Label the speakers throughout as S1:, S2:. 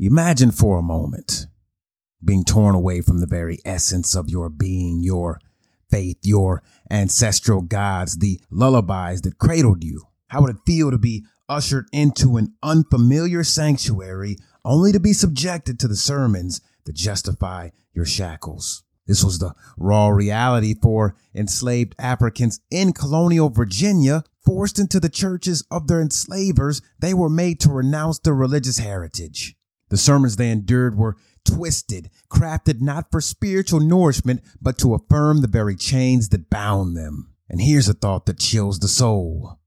S1: Imagine for a moment being torn away from the very essence of your being, your faith, your ancestral gods, the lullabies that cradled you. How would it feel to be ushered into an unfamiliar sanctuary only to be subjected to the sermons that justify your shackles? This was the raw reality for enslaved Africans in colonial Virginia. Forced into the churches of their enslavers, they were made to renounce their religious heritage. The sermons they endured were twisted, crafted not for spiritual nourishment, but to affirm the very chains that bound them. And here's a thought that chills the soul.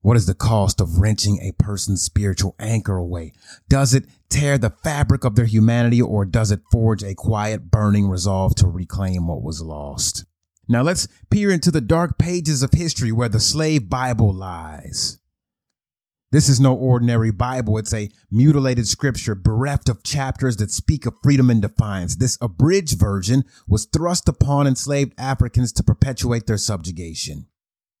S1: What is the cost of wrenching a person's spiritual anchor away? Does it tear the fabric of their humanity or does it forge a quiet, burning resolve to reclaim what was lost? Now let's peer into the dark pages of history where the slave Bible lies. This is no ordinary Bible. It's a mutilated scripture bereft of chapters that speak of freedom and defiance. This abridged version was thrust upon enslaved Africans to perpetuate their subjugation.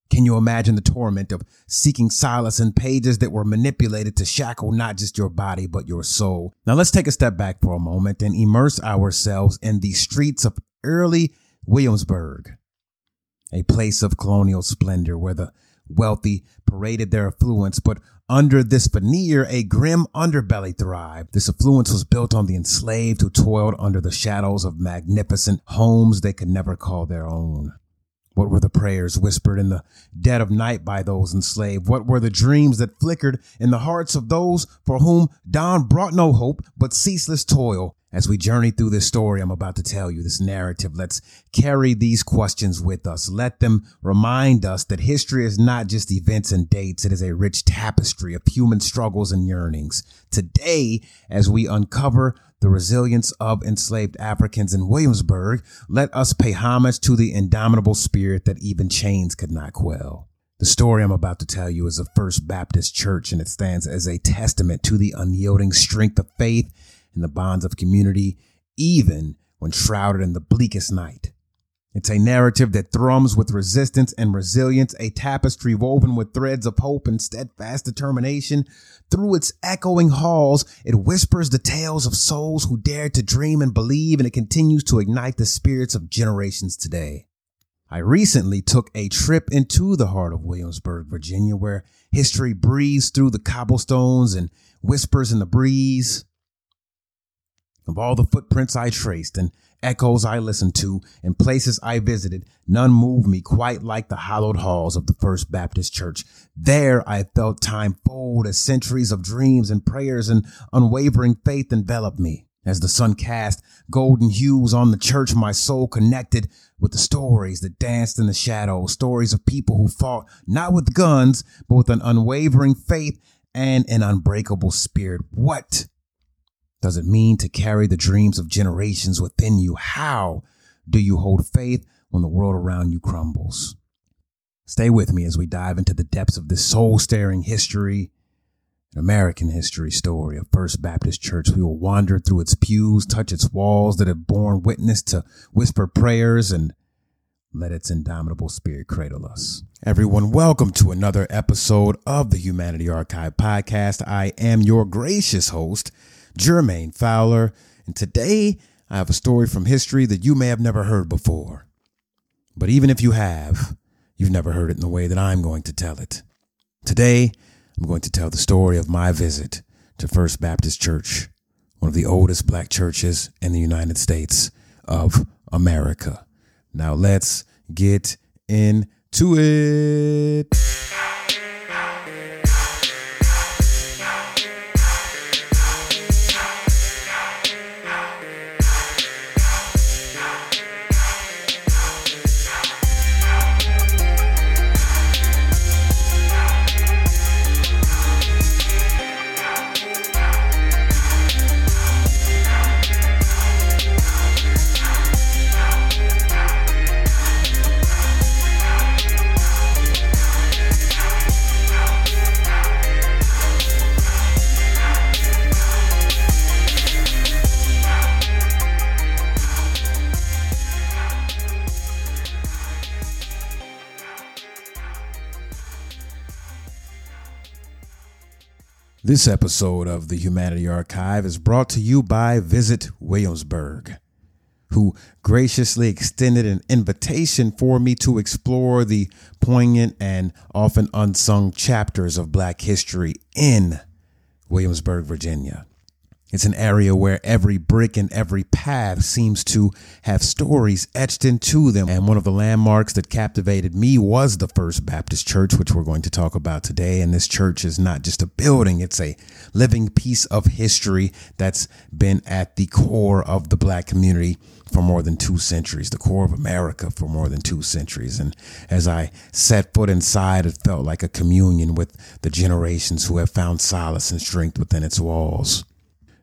S1: Can you imagine the torment of seeking solace in pages that were manipulated to shackle not just your body, but your soul? Now let's take a step back for a moment and immerse ourselves in the streets of early Williamsburg, a place of colonial splendor where the wealthy paraded their affluence, but under this veneer, a grim underbelly thrived. This affluence was built on the enslaved who toiled under the shadows of magnificent homes they could never call their own. What were the prayers whispered in the dead of night by those enslaved? What were the dreams that flickered in the hearts of those for whom dawn brought no hope but ceaseless toil? As we journey through this story I'm about to tell you, this narrative, let's carry these questions with us. Let them remind us that history is not just events and dates. It is a rich tapestry of human struggles and yearnings. Today, as we uncover the resilience of enslaved Africans in Williamsburg, let us pay homage to the indomitable spirit that even chains could not quell. The story I'm about to tell you is of First Baptist Church, and it stands as a testament to the unyielding strength of faith and the bonds of community, even when shrouded in the bleakest night. It's a narrative that thrums with resistance and resilience, a tapestry woven with threads of hope and steadfast determination. Through its echoing halls, it whispers the tales of souls who dared to dream and believe, and it continues to ignite the spirits of generations today. I recently took a trip into the heart of Williamsburg, Virginia, where history breathes through the cobblestones and whispers in the breeze. Of all the footprints I traced and echoes I listened to and places I visited, none moved me quite like the hallowed halls of the First Baptist Church. There I felt time fold as centuries of dreams and prayers and unwavering faith enveloped me. As the sun cast golden hues on the church, my soul connected with the stories that danced in the shadows, stories of people who fought not with guns, but with an unwavering faith and an unbreakable spirit. What does it mean to carry the dreams of generations within you? How do you hold faith when the world around you crumbles? Stay with me as we dive into the depths of this soul staring history, an American history story of First Baptist Church. We will wander through its pews, touch its walls that have borne witness to whisper prayers and let its indomitable spirit cradle us. Everyone, welcome to another episode of the Humanity Archive podcast. I am your gracious host, Jermaine Fowler, and today I have a story from history that you may have never heard before. But even if you have, you've never heard it in the way that I'm going to tell it. Today, I'm going to tell the story of my visit to First Baptist Church, one of the oldest black churches in the United States of America. Now let's get into it. This episode of the Humanity Archive is brought to you by Visit Williamsburg, who graciously extended an invitation for me to explore the poignant and often unsung chapters of Black history in Williamsburg, Virginia. It's an area where every brick and every path seems to have stories etched into them. And one of the landmarks that captivated me was the First Baptist Church, which we're going to talk about today. And this church is not just a building, it's a living piece of history that's been at the core of the black community for more than two centuries, the core of America for more than two centuries. And as I set foot inside, it felt like a communion with the generations who have found solace and strength within its walls.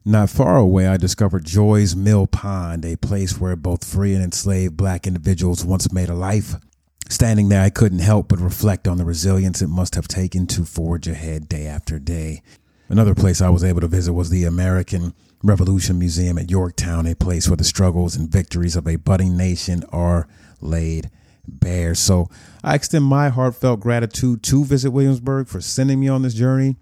S1: Not far away, I discovered Joy's Mill Pond, a place where both free and enslaved black individuals once made a life. Standing there, I couldn't help but reflect on the resilience it must have taken to forge ahead day after day. Another place I was able to visit was the American Revolution Museum at Yorktown, a place where the struggles and victories of a budding nation are laid bare. So I extend my heartfelt gratitude to Visit Williamsburg for sending me on this journey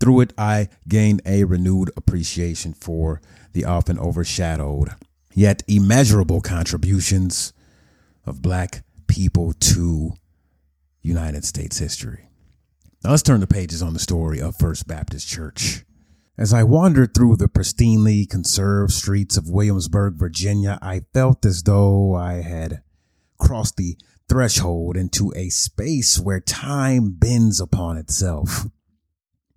S1: through it, I gained a renewed appreciation for the often overshadowed, yet immeasurable contributions of black people to United States history. Now let's turn the pages on the story of First Baptist Church. As I wandered through the pristinely conserved streets of Williamsburg, Virginia, I felt as though I had crossed the threshold into a space where time bends upon itself.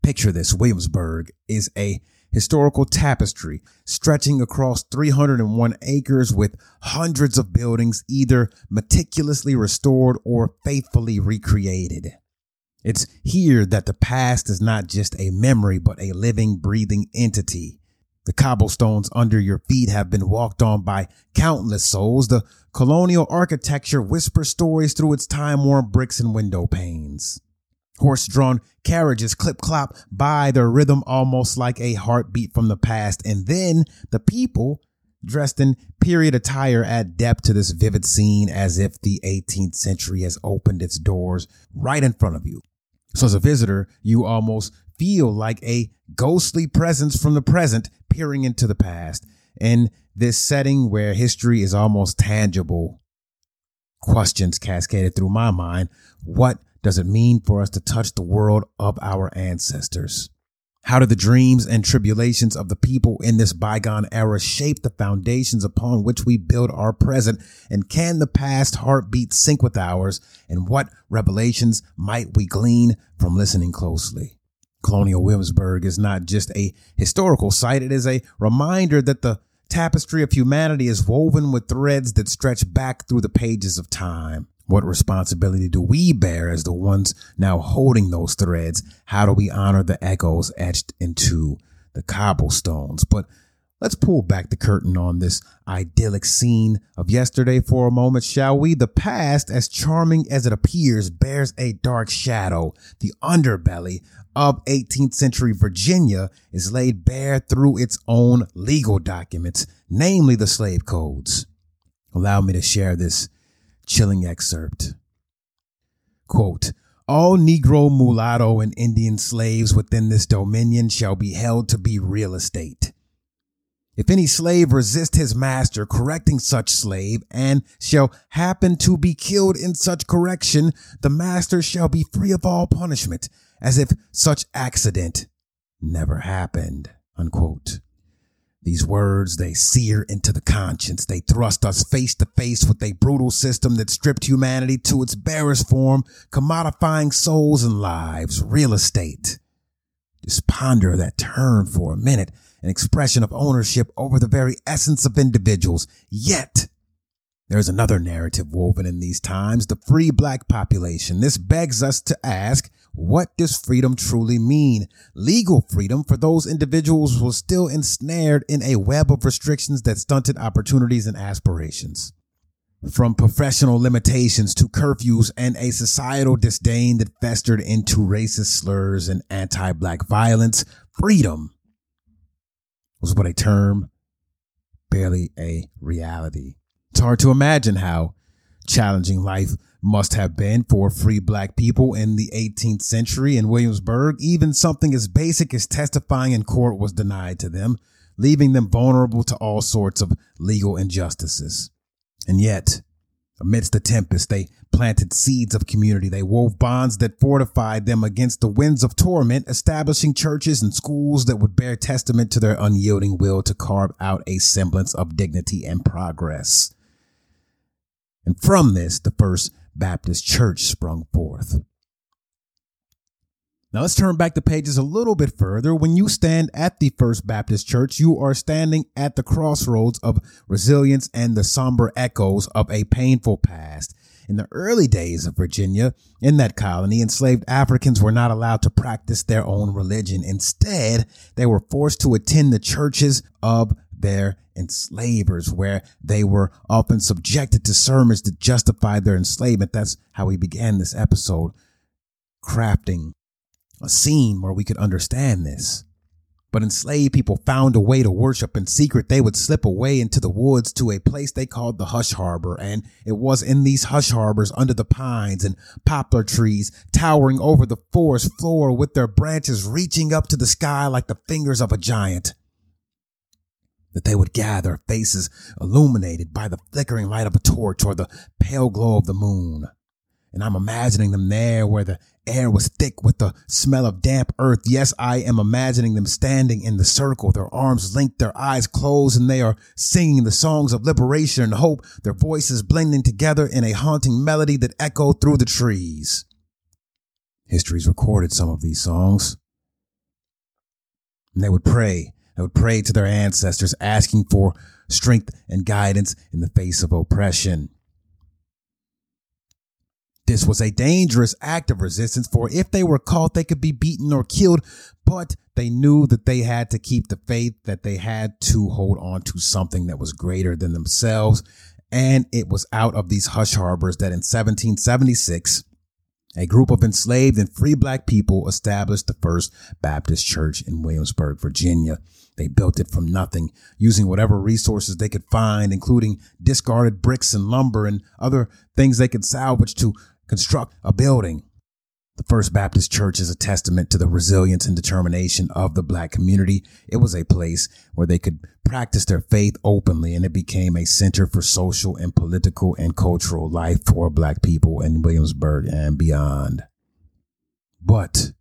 S1: Picture this Williamsburg is a historical tapestry stretching across 301 acres with hundreds of buildings either meticulously restored or faithfully recreated. It's here that the past is not just a memory, but a living, breathing entity. The cobblestones under your feet have been walked on by countless souls. The colonial architecture whispers stories through its time worn bricks and window panes. Horse drawn carriages clip clop by their rhythm almost like a heartbeat from the past. And then the people dressed in period attire add depth to this vivid scene as if the 18th century has opened its doors right in front of you. So as a visitor, you almost feel like a ghostly presence from the present peering into the past. In this setting where history is almost tangible, questions cascaded through my mind. What does it mean for us to touch the world of our ancestors? How did the dreams and tribulations of the people in this bygone era shape the foundations upon which we build our present? And can the past heartbeat sync with ours? And what revelations might we glean from listening closely? Colonial Williamsburg is not just a historical site. It is a reminder that the tapestry of humanity is woven with threads that stretch back through the pages of time. What responsibility do we bear as the ones now holding those threads? How do we honor the echoes etched into the cobblestones? But let's pull back the curtain on this idyllic scene of yesterday for a moment, shall we? The past, as charming as it appears, bears a dark shadow. The underbelly of 18th century Virginia is laid bare through its own legal documents, namely the slave codes. Allow me to share this chilling excerpt. Quote, all Negro, mulatto, and Indian slaves within this dominion shall be held to be real estate. If any slave resist his master correcting such slave and shall happen to be killed in such correction, the master shall be free of all punishment, as if such accident never happened. Unquote. These words, they sear into the conscience. They thrust us face to face with a brutal system that stripped humanity to its barest form, commodifying souls and lives, real estate. Just ponder that term for a minute, an expression of ownership over the very essence of individuals. Yet, there's another narrative woven in these times, the free black population. This begs us to ask, what does freedom truly mean? Legal freedom for those individuals was still ensnared in a web of restrictions that stunted opportunities and aspirations. From professional limitations to curfews and a societal disdain that festered into racist slurs and anti-black violence, freedom was but a term, barely a reality. It's hard to imagine how challenging life must have been for free black people in the 18th century in Williamsburg. Even something as basic as testifying in court was denied to them, leaving them vulnerable to all sorts of legal injustices. And yet, amidst the tempest, they planted seeds of community. They wove bonds that fortified them against the winds of torment, establishing churches and schools that would bear testament to their unyielding will to carve out a semblance of dignity and progress. And from this, the first Baptist church sprung forth. Now let's turn back the pages a little bit further. When you stand at the First Baptist Church, you are standing at the crossroads of resilience and the somber echoes of a painful past. In the early days of Virginia, in that colony, enslaved Africans were not allowed to practice their own religion. Instead, they were forced to attend the churches of their enslavers, where they were often subjected to sermons that justified their enslavement. That's how we began this episode, crafting a scene where we could understand this. But enslaved people found a way to worship in secret. They would slip away into the woods to a place they called the Hush Harbor. And it was in these hush harbors under the pines and poplar trees towering over the forest floor with their branches reaching up to the sky like the fingers of a giant that they would gather, faces illuminated by the flickering light of a torch or the pale glow of the moon. And I'm imagining them there where the air was thick with the smell of damp earth. Yes, I am imagining them standing in the circle, their arms linked, their eyes closed, and they are singing the songs of liberation and hope, their voices blending together in a haunting melody that echoed through the trees. History's recorded some of these songs. And they would pray they would pray to their ancestors, asking for strength and guidance in the face of oppression. This was a dangerous act of resistance, for if they were caught, they could be beaten or killed, but they knew that they had to keep the faith, that they had to hold on to something that was greater than themselves. And it was out of these hush harbors that in 1776, a group of enslaved and free black people established the first Baptist church in Williamsburg, Virginia. They built it from nothing, using whatever resources they could find, including discarded bricks and lumber and other things they could salvage to construct a building. The First Baptist Church is a testament to the resilience and determination of the black community. It was a place where they could practice their faith openly and it became a center for social and political and cultural life for black people in Williamsburg and beyond. But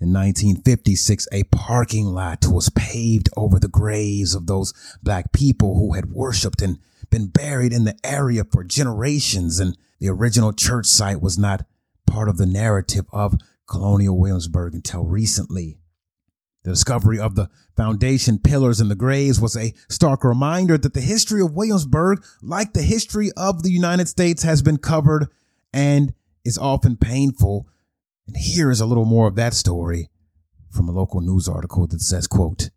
S1: in 1956, a parking lot was paved over the graves of those black people who had worshiped and been buried in the area for generations. And the original church site was not part of the narrative of colonial Williamsburg until recently. The discovery of the foundation pillars and the graves was a stark reminder that the history of Williamsburg, like the history of the United States, has been covered and is often painful and here is a little more of that story from a local news article that says, quote,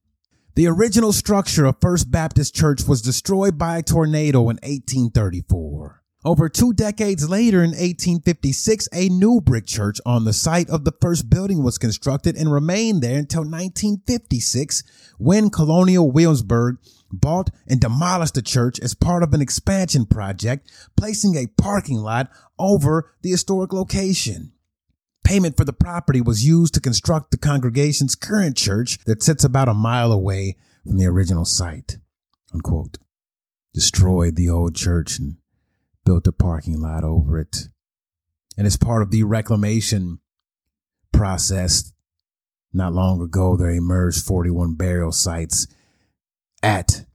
S1: the original structure of First Baptist Church was destroyed by a tornado in 1834. Over two decades later, in 1856, a new brick church on the site of the first building was constructed and remained there until 1956 when Colonial Williamsburg bought and demolished the church as part of an expansion project, placing a parking lot over the historic location. Payment for the property was used to construct the congregation's current church that sits about a mile away from the original site. Unquote. Destroyed the old church and built a parking lot over it. And as part of the reclamation process, not long ago, there emerged 41 burial sites at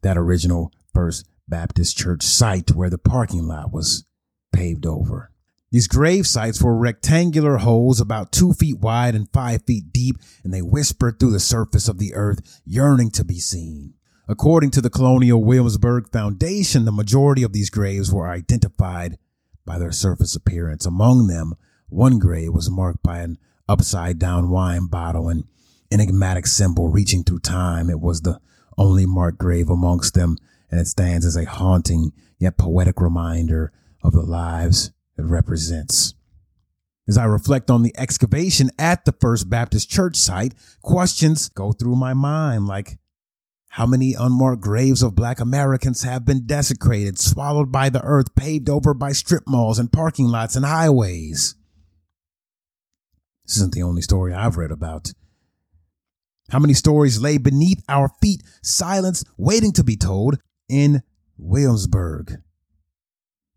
S1: that original First Baptist Church site where the parking lot was paved over. These grave sites were rectangular holes about two feet wide and five feet deep, and they whispered through the surface of the earth, yearning to be seen. According to the Colonial Williamsburg Foundation, the majority of these graves were identified by their surface appearance. Among them, one grave was marked by an upside down wine bottle, an enigmatic symbol reaching through time. It was the only marked grave amongst them, and it stands as a haunting yet poetic reminder of the lives it represents. As I reflect on the excavation at the First Baptist Church site, questions go through my mind like, How many unmarked graves of black Americans have been desecrated, swallowed by the earth, paved over by strip malls and parking lots and highways? This isn't the only story I've read about. How many stories lay beneath our feet, silenced, waiting to be told in Williamsburg?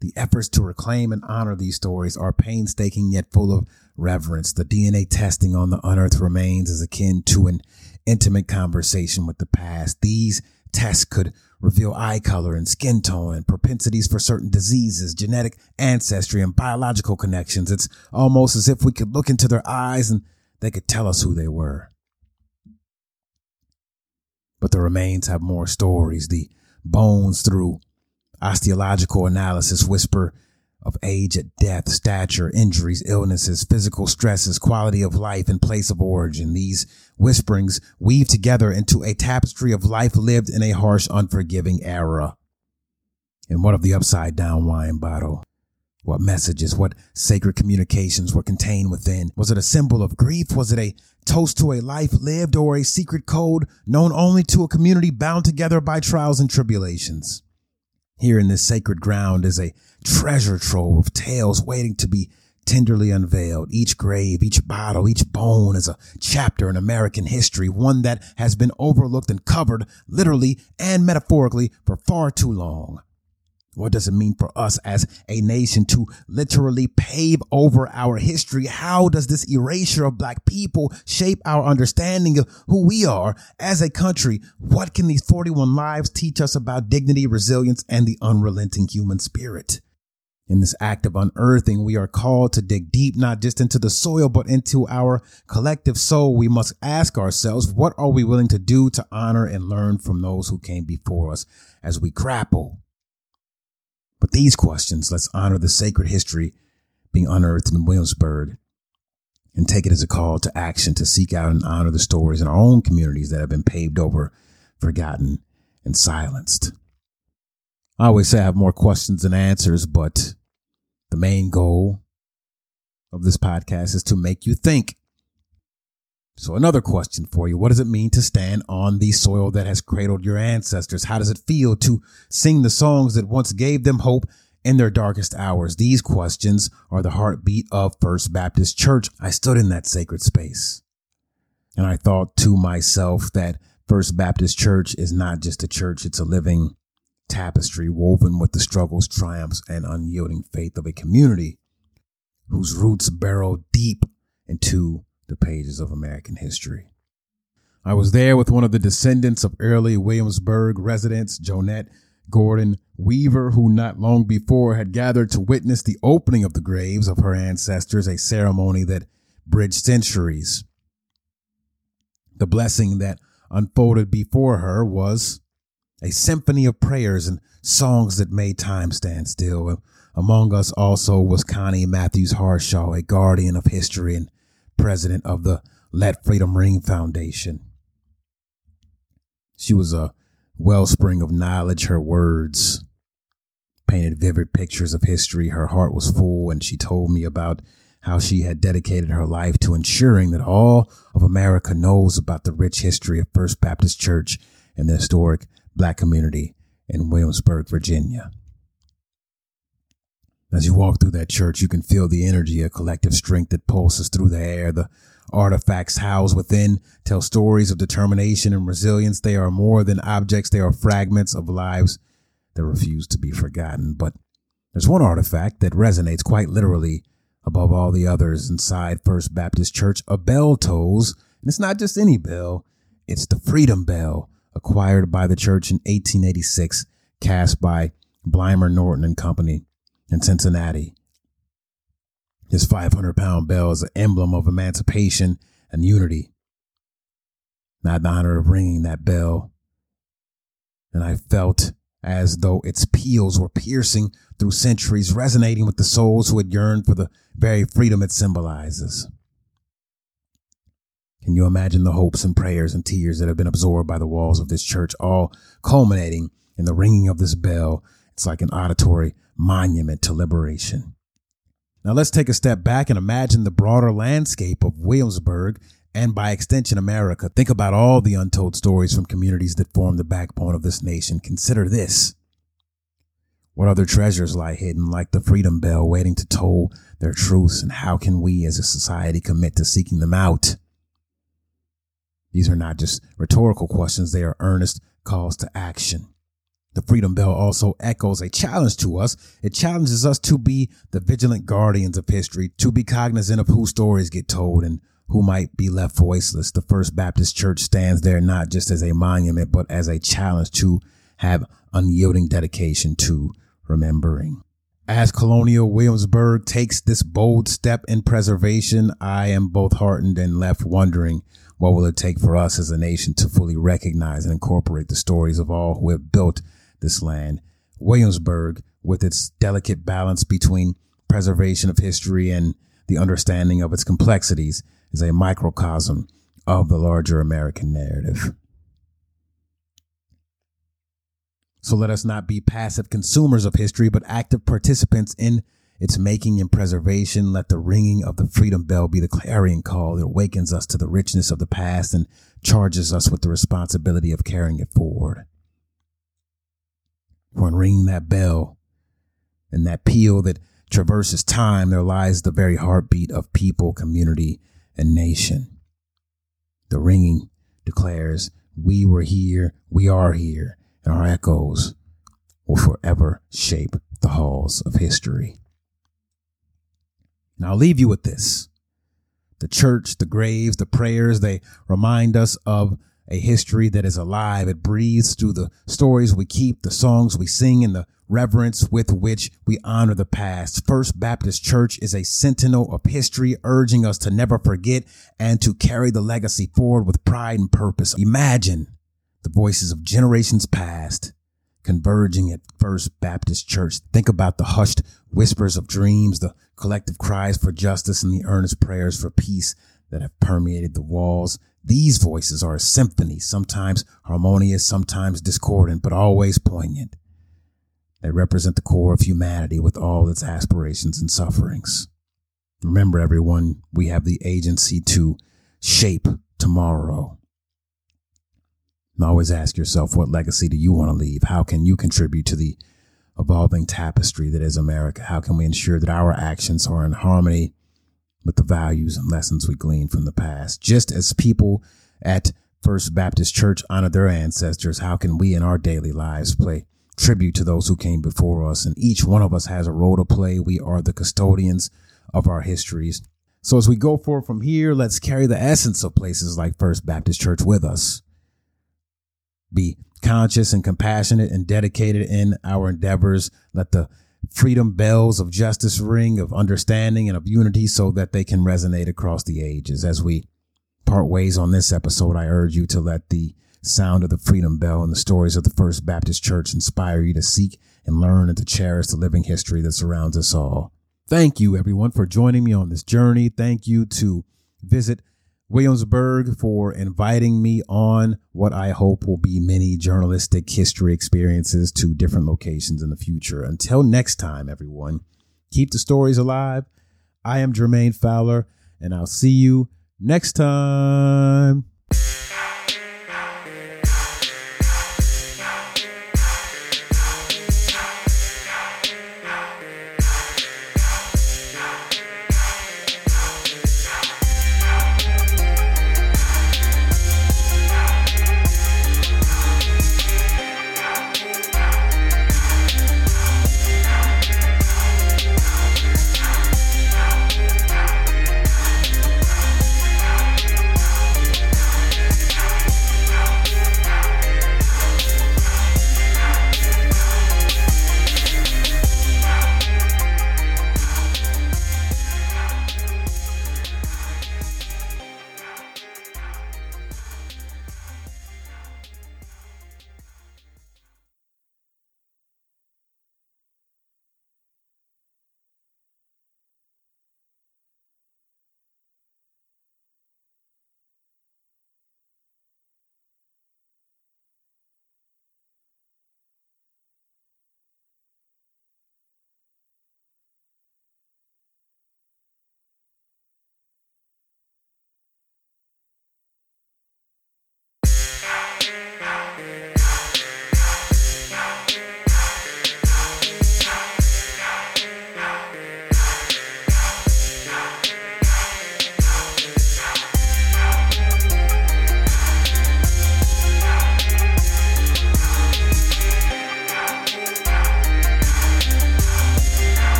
S1: The efforts to reclaim and honor these stories are painstaking yet full of reverence. The DNA testing on the unearthed remains is akin to an intimate conversation with the past. These tests could reveal eye color and skin tone and propensities for certain diseases, genetic ancestry, and biological connections. It's almost as if we could look into their eyes and they could tell us who they were. But the remains have more stories. The bones through Osteological analysis whisper of age at death, stature, injuries, illnesses, physical stresses, quality of life, and place of origin. These whisperings weave together into a tapestry of life lived in a harsh, unforgiving era. And what of the upside down wine bottle? What messages, what sacred communications were contained within? Was it a symbol of grief? Was it a toast to a life lived or a secret code known only to a community bound together by trials and tribulations? Here in this sacred ground is a treasure trove of tales waiting to be tenderly unveiled. Each grave, each bottle, each bone is a chapter in American history, one that has been overlooked and covered literally and metaphorically for far too long. What does it mean for us as a nation to literally pave over our history? How does this erasure of black people shape our understanding of who we are as a country? What can these 41 lives teach us about dignity, resilience, and the unrelenting human spirit? In this act of unearthing, we are called to dig deep, not just into the soil, but into our collective soul. We must ask ourselves, what are we willing to do to honor and learn from those who came before us as we grapple but these questions, let's honor the sacred history being unearthed in Williamsburg and take it as a call to action to seek out and honor the stories in our own communities that have been paved over, forgotten, and silenced. I always say I have more questions than answers, but the main goal of this podcast is to make you think so another question for you. What does it mean to stand on the soil that has cradled your ancestors? How does it feel to sing the songs that once gave them hope in their darkest hours? These questions are the heartbeat of First Baptist Church. I stood in that sacred space and I thought to myself that First Baptist Church is not just a church. It's a living tapestry woven with the struggles, triumphs, and unyielding faith of a community whose roots burrow deep into the pages of American history. I was there with one of the descendants of early Williamsburg residents, Jonette Gordon Weaver, who not long before had gathered to witness the opening of the graves of her ancestors, a ceremony that bridged centuries. The blessing that unfolded before her was a symphony of prayers and songs that made time stand still. Among us also was Connie Matthews Harshaw, a guardian of history and president of the Let Freedom Ring Foundation. She was a wellspring of knowledge. Her words painted vivid pictures of history. Her heart was full, and she told me about how she had dedicated her life to ensuring that all of America knows about the rich history of First Baptist Church and the historic black community in Williamsburg, Virginia. As you walk through that church, you can feel the energy, a collective strength that pulses through the air. The artifacts housed within tell stories of determination and resilience. They are more than objects. They are fragments of lives that refuse to be forgotten. But there's one artifact that resonates quite literally above all the others inside First Baptist Church. A bell tolls, and it's not just any bell. It's the Freedom Bell, acquired by the church in 1886, cast by Blymyer Norton and Company in Cincinnati. His 500 pound bell is an emblem of emancipation and unity. I had the honor of ringing that bell, and I felt as though its peals were piercing through centuries, resonating with the souls who had yearned for the very freedom it symbolizes. Can you imagine the hopes and prayers and tears that have been absorbed by the walls of this church, all culminating in the ringing of this bell? It's like an auditory monument to liberation. Now let's take a step back and imagine the broader landscape of Williamsburg and by extension, America. Think about all the untold stories from communities that form the backbone of this nation. Consider this. What other treasures lie hidden, like the freedom bell, waiting to toll their truths? And how can we as a society commit to seeking them out? These are not just rhetorical questions, they are earnest calls to action. The Freedom Bell also echoes a challenge to us. It challenges us to be the vigilant guardians of history, to be cognizant of whose stories get told and who might be left voiceless. The First Baptist Church stands there not just as a monument, but as a challenge to have unyielding dedication to remembering. As Colonial Williamsburg takes this bold step in preservation, I am both heartened and left wondering what will it take for us as a nation to fully recognize and incorporate the stories of all who have built this land. Williamsburg, with its delicate balance between preservation of history and the understanding of its complexities, is a microcosm of the larger American narrative. So let us not be passive consumers of history, but active participants in its making and preservation. Let the ringing of the freedom bell be the clarion call that awakens us to the richness of the past and charges us with the responsibility of carrying it forward. In ringing that bell and that peal that traverses time, there lies the very heartbeat of people, community, and nation. The ringing declares, We were here, we are here, and our echoes will forever shape the halls of history. Now I'll leave you with this. The church, the graves, the prayers, they remind us of a history that is alive. It breathes through the stories we keep, the songs we sing, and the reverence with which we honor the past. First Baptist Church is a sentinel of history, urging us to never forget and to carry the legacy forward with pride and purpose. Imagine the voices of generations past converging at First Baptist Church. Think about the hushed whispers of dreams, the collective cries for justice, and the earnest prayers for peace that have permeated the walls. These voices are a symphony, sometimes harmonious, sometimes discordant, but always poignant. They represent the core of humanity with all its aspirations and sufferings. Remember, everyone, we have the agency to shape tomorrow. And always ask yourself, what legacy do you want to leave? How can you contribute to the evolving tapestry that is America? How can we ensure that our actions are in harmony with the values and lessons we glean from the past? Just as people at First Baptist Church honor their ancestors, how can we in our daily lives play tribute to those who came before us? And each one of us has a role to play. We are the custodians of our histories. So as we go forward from here, let's carry the essence of places like First Baptist Church with us be conscious and compassionate and dedicated in our endeavors. Let the freedom bells of justice ring, of understanding and of unity so that they can resonate across the ages. As we part ways on this episode, I urge you to let the sound of the freedom bell and the stories of the First Baptist Church inspire you to seek and learn and to cherish the living history that surrounds us all. Thank you, everyone, for joining me on this journey. Thank you to visit Williamsburg for inviting me on what I hope will be many journalistic history experiences to different locations in the future. Until next time, everyone, keep the stories alive. I am Jermaine Fowler, and I'll see you next time.